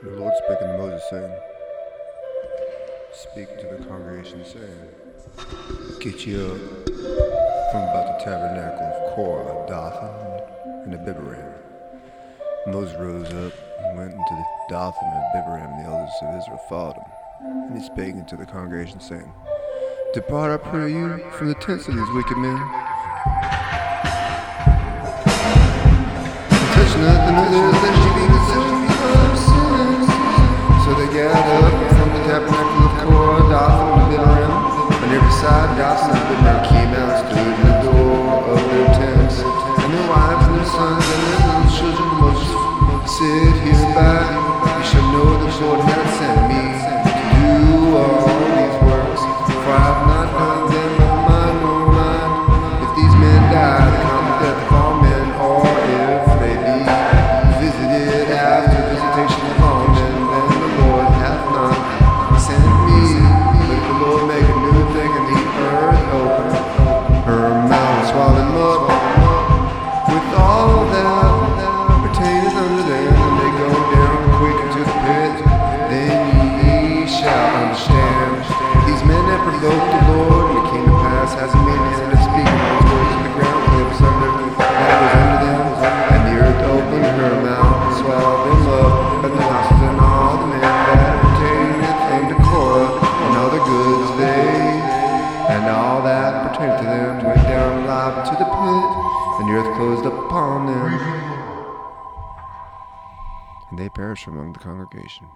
The Lord spake unto Moses, saying, Speak to the congregation, saying, Get ye up from about the tabernacle of Korah, Dathan, and Abiram. Moses rose up and went into the Dathan and Abiram, and the elders of Israel followed him. And he spake unto the congregation, saying, Depart, I pray you, from the tents of these wicked men. And touch nothing of Up from the tabernacle to to and the earth opened her mouth and swallowed them up, and the houses and all the men that pertaineth unto Korah, and all the goods they and all that pertained to them went down alive to the pit, and the earth closed upon them. And they perished among the congregation.